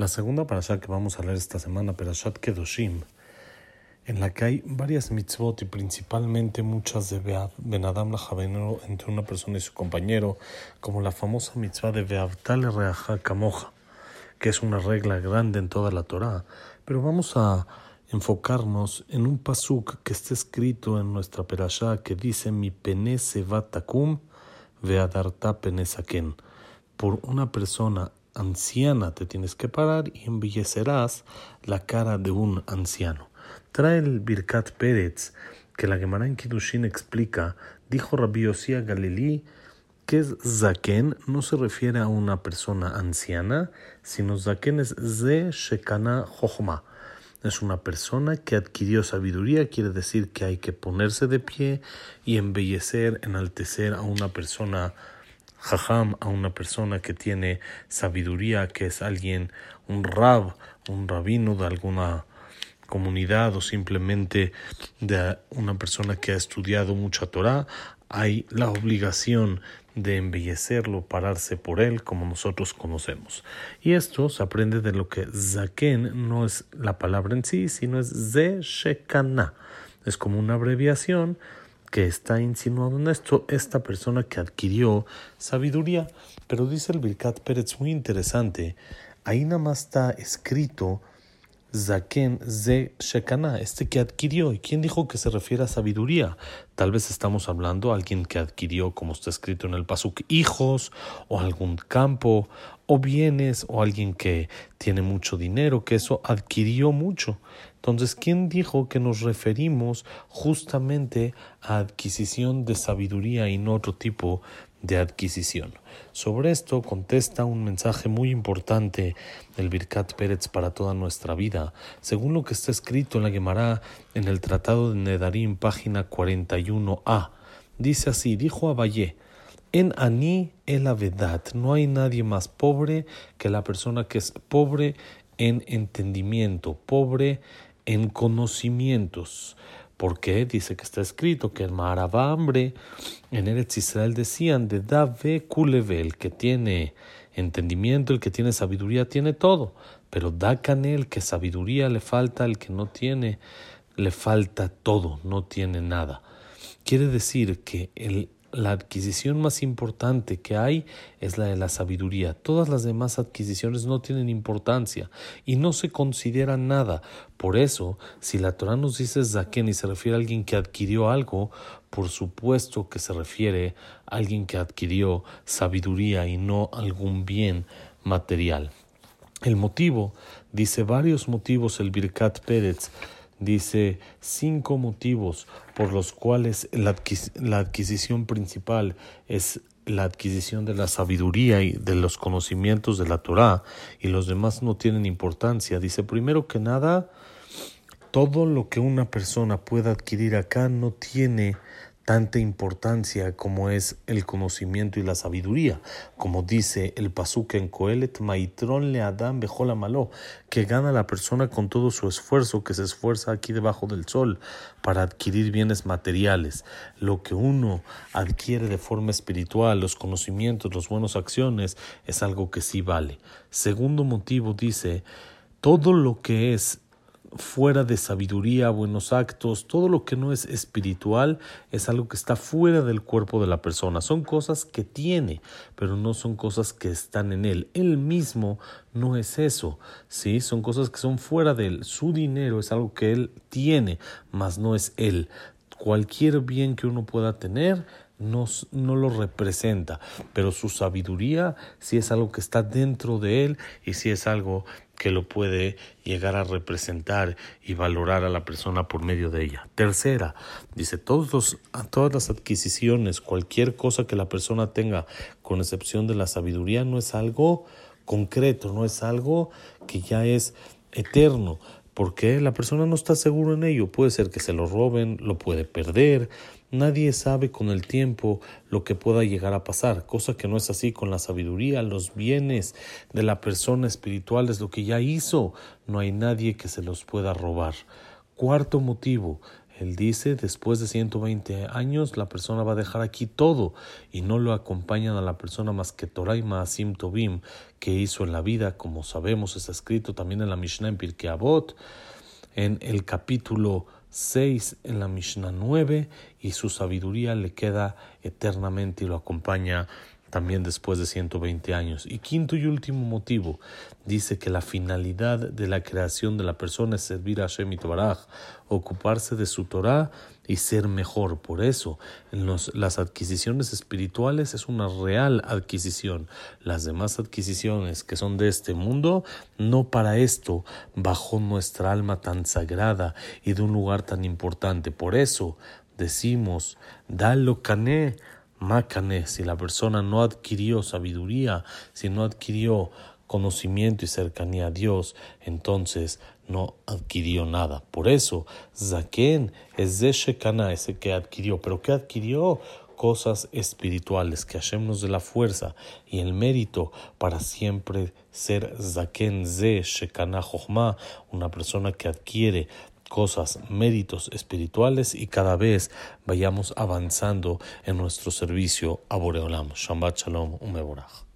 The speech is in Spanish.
La segunda parasha que vamos a leer esta semana, Perashat Kedoshim, en la que hay varias mitzvot y principalmente muchas de Benadam la entre una persona y su compañero, como la famosa mitzvah de Beavtal Reaja Kamoja, que es una regla grande en toda la Torah. Pero vamos a enfocarnos en un pasuk que está escrito en nuestra perashá que dice mi pene se va takum veadarta penesaken. Por una persona anciana te tienes que parar y embellecerás la cara de un anciano. Trae el Birkat Pérez que la Gemara en Kiddushin explica, dijo Rabbi Osía Galilí, que Zaken no se refiere a una persona anciana, sino Zaken es Ze Shekana Jochma. Es una persona que adquirió sabiduría, quiere decir que hay que ponerse de pie y embellecer, enaltecer a una persona a una persona que tiene sabiduría, que es alguien, un rab, un rabino de alguna comunidad o simplemente de una persona que ha estudiado mucha Torah, hay la obligación de embellecerlo, pararse por él, como nosotros conocemos. Y esto se aprende de lo que Zaken no es la palabra en sí, sino es Ze Shekana. Es como una abreviación que está insinuado en esto esta persona que adquirió sabiduría. Pero dice el Birkat Pérez muy interesante, ahí nada más está escrito Zaken Ze Shekana, este que adquirió. ¿Y quién dijo que se refiere a sabiduría? Tal vez estamos hablando de alguien que adquirió, como está escrito en el Pasuk, hijos, o algún campo, o bienes, o alguien que tiene mucho dinero, que eso adquirió mucho. Entonces, ¿quién dijo que nos referimos justamente a adquisición de sabiduría y no otro tipo de adquisición. Sobre esto contesta un mensaje muy importante del Birkat Pérez para toda nuestra vida, según lo que está escrito en la Gemara en el Tratado de Nedarim, página 41a. Dice así, dijo Abayé, en Ani el Avedad, no hay nadie más pobre que la persona que es pobre en entendimiento, pobre en conocimientos. Porque dice que está escrito que el Maharaba hambre en Eretz Israel decían de Dave Kuleve, el que tiene entendimiento, el que tiene sabiduría, tiene todo. Pero da el que sabiduría le falta, el que no tiene, le falta todo, no tiene nada. Quiere decir que el la adquisición más importante que hay es la de la sabiduría. Todas las demás adquisiciones no tienen importancia y no se consideran nada. Por eso, si la Torah nos dice Zaken y se refiere a alguien que adquirió algo, por supuesto que se refiere a alguien que adquirió sabiduría y no algún bien material. El motivo, dice varios motivos el Birkat Pérez, dice cinco motivos por los cuales la, adquisición principal es la adquisición de la sabiduría y de los conocimientos de la Torah y los demás no tienen importancia. Dice primero que nada, todo lo que una persona pueda adquirir acá no tiene tanta importancia como es el conocimiento y la sabiduría, como dice el pasuk en Coelet, Maitron le Adam bejola malo, que gana la persona con todo su esfuerzo, que se esfuerza aquí debajo del sol para adquirir bienes materiales. Lo que uno adquiere de forma espiritual, los conocimientos, las buenas acciones, es algo que sí vale. Segundo motivo dice, todo lo que es fuera de sabiduría, buenos actos, todo lo que no es espiritual es algo que está fuera del cuerpo de la persona. Son cosas que tiene, pero no son cosas que están en él. Él mismo no es eso, ¿sí? Son cosas que son fuera de él. Su dinero es algo que él tiene, mas no es él. Cualquier bien que uno pueda tener no, no, lo representa, pero su sabiduría sí es algo que está dentro de él y sí es algo que lo puede llegar a representar y valorar a la persona por medio de ella. Tercera, dice, todos todas las adquisiciones, cualquier cosa que la persona tenga, con excepción de la sabiduría, no es algo concreto, no es algo que ya es eterno, porque la persona no está seguro en ello. Puede ser que se lo roben, lo puede perder, Nadie sabe con el tiempo lo que pueda llegar a pasar, cosa que no es así con la sabiduría, los bienes de la persona espiritual es lo que ya hizo, no hay nadie que se los pueda robar. Cuarto motivo, Él dice, después de 120 años, la persona va a dejar aquí todo y no lo acompañan a la persona más que Torah y Maasim Tobim que hizo en la vida, como sabemos, está escrito también en la Mishnah en Pirkei Avot, en el capítulo 6 en la Mishnah 9 y su sabiduría le queda eternamente y lo acompaña también después de 120 años. Y quinto y último motivo, dice que la finalidad de la creación de la persona es servir a Hashem Baraj, ocuparse de su Torah y ser mejor. Por eso, en las adquisiciones espirituales es una real adquisición. Las demás adquisiciones que son de este mundo, no para esto bajó nuestra alma tan sagrada y de un lugar tan importante. Por eso decimos, dalo cané Makane, si la persona no adquirió sabiduría, si no adquirió conocimiento y cercanía a Dios, entonces no adquirió nada. Por eso, Zaken es de Shekana, ese que adquirió. ¿Pero qué adquirió? Cosas espirituales, que hacemos de la fuerza y el mérito para siempre ser Zaken Ze Shekana Jochma, una persona que adquiere cosas, méritos espirituales y cada vez vayamos avanzando en nuestro servicio a Boreolam. Shabbat Shalom, Umeborach.